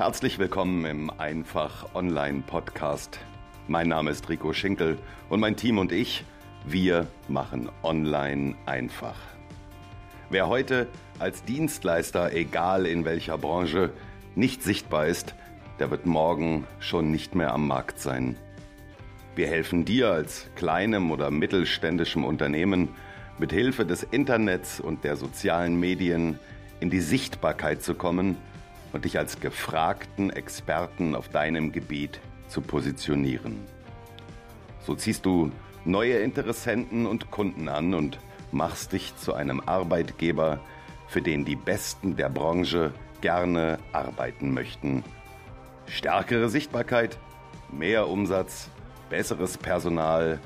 Herzlich willkommen im Einfach Online Podcast. Mein Name ist Rico Schinkel und mein Team und ich, wir machen Online einfach. Wer heute als Dienstleister, egal in welcher Branche, nicht sichtbar ist, der wird morgen schon nicht mehr am Markt sein. Wir helfen dir als kleinem oder mittelständischem Unternehmen mit Hilfe des Internets und der sozialen Medien in die Sichtbarkeit zu kommen – und dich als gefragten Experten auf deinem Gebiet zu positionieren. So ziehst du neue Interessenten und Kunden an und machst dich zu einem Arbeitgeber, für den die Besten der Branche gerne arbeiten möchten. Stärkere Sichtbarkeit, mehr Umsatz, besseres Personal,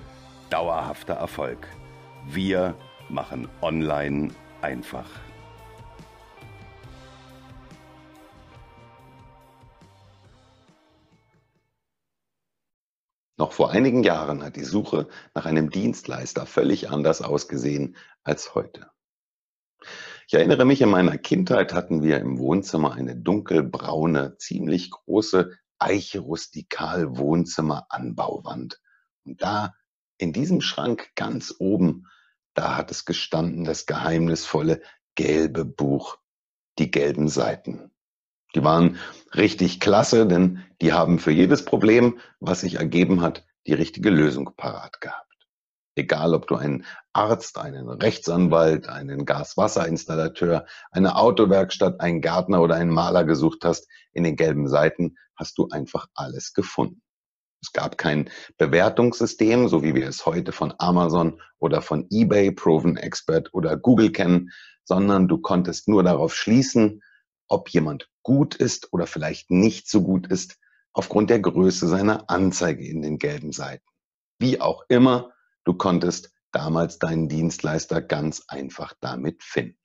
dauerhafter Erfolg. Wir machen Online einfach. Noch vor einigen Jahren hat die Suche nach einem Dienstleister völlig anders ausgesehen als heute. Ich erinnere mich, in meiner Kindheit hatten wir im Wohnzimmer eine dunkelbraune, ziemlich große Eiche-Rustikal-Wohnzimmer-Anbauwand. Und da, in diesem Schrank ganz oben, da hat es gestanden, das geheimnisvolle gelbe Buch, die gelben Seiten. Die waren richtig klasse, denn die haben für jedes Problem, was sich ergeben hat, die richtige Lösung parat gehabt. Egal, ob du einen Arzt, einen Rechtsanwalt, einen Gaswasserinstallateur, eine Autowerkstatt, einen Gärtner oder einen Maler gesucht hast, in den gelben Seiten hast du einfach alles gefunden. Es gab kein Bewertungssystem, so wie wir es heute von Amazon oder von eBay, Proven Expert oder Google kennen, sondern du konntest nur darauf schließen, ob jemand gut ist oder vielleicht nicht so gut ist, aufgrund der Größe seiner Anzeige in den gelben Seiten. Wie auch immer, du konntest damals deinen Dienstleister ganz einfach damit finden.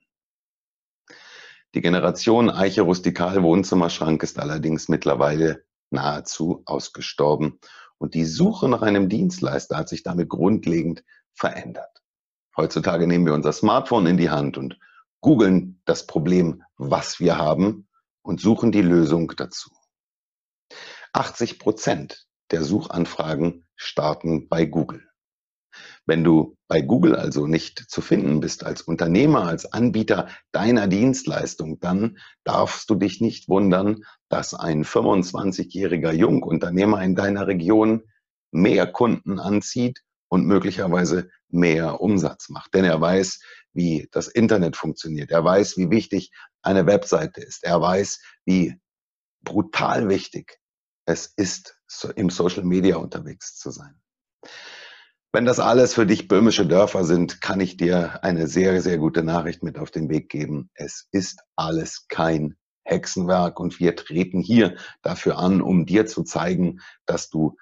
Die Generation Eiche Rustikal Wohnzimmerschrank ist allerdings mittlerweile nahezu ausgestorben und die Suche nach einem Dienstleister hat sich damit grundlegend verändert. Heutzutage nehmen wir unser Smartphone in die Hand und googeln das Problem, was wir haben und suchen die Lösung dazu. 80 Prozent der Suchanfragen starten bei Google. Wenn du bei Google also nicht zu finden bist als Unternehmer, als Anbieter deiner Dienstleistung, dann darfst du dich nicht wundern, dass ein 25-jähriger Jungunternehmer in deiner Region mehr Kunden anzieht und möglicherweise mehr Umsatz macht. Denn er weiß, wie das Internet funktioniert. Er weiß, wie wichtig eine Webseite ist. Er weiß, wie brutal wichtig es ist, im Social Media unterwegs zu sein. Wenn das alles für dich böhmische Dörfer sind, kann ich dir eine sehr, sehr gute Nachricht mit auf den Weg geben. Es ist alles kein Hexenwerk und wir treten hier dafür an, um dir zu zeigen, dass du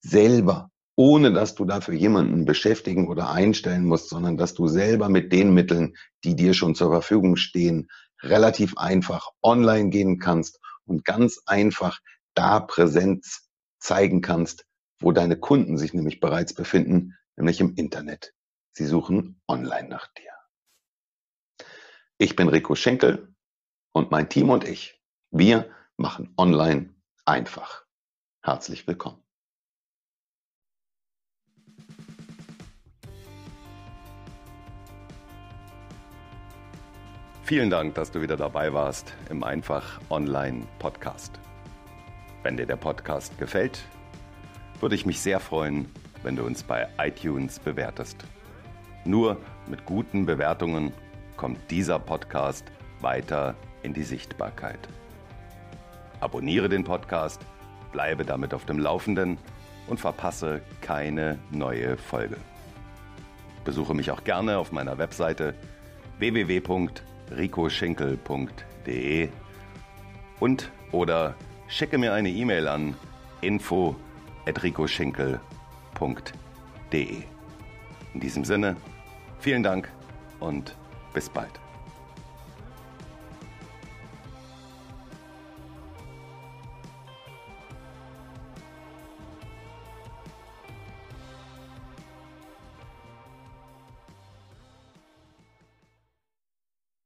selber ohne dass du dafür jemanden beschäftigen oder einstellen musst, sondern dass du selber mit den Mitteln, die dir schon zur Verfügung stehen, relativ einfach online gehen kannst und ganz einfach da Präsenz zeigen kannst, wo deine Kunden sich nämlich bereits befinden, nämlich im Internet. Sie suchen online nach dir. Ich bin Rico Schenkel und mein Team und ich, wir machen online einfach. Herzlich willkommen. Vielen Dank, dass du wieder dabei warst im Einfach Online Podcast. Wenn dir der Podcast gefällt, würde ich mich sehr freuen, wenn du uns bei iTunes bewertest. Nur mit guten Bewertungen kommt dieser Podcast weiter in die Sichtbarkeit. Abonniere den Podcast, bleibe damit auf dem Laufenden und verpasse keine neue Folge. Besuche mich auch gerne auf meiner Webseite www.podcast.com ricoschenkel.de und oder schicke mir eine E-Mail an info@ricoschenkel.de. In diesem Sinne, vielen Dank und bis bald.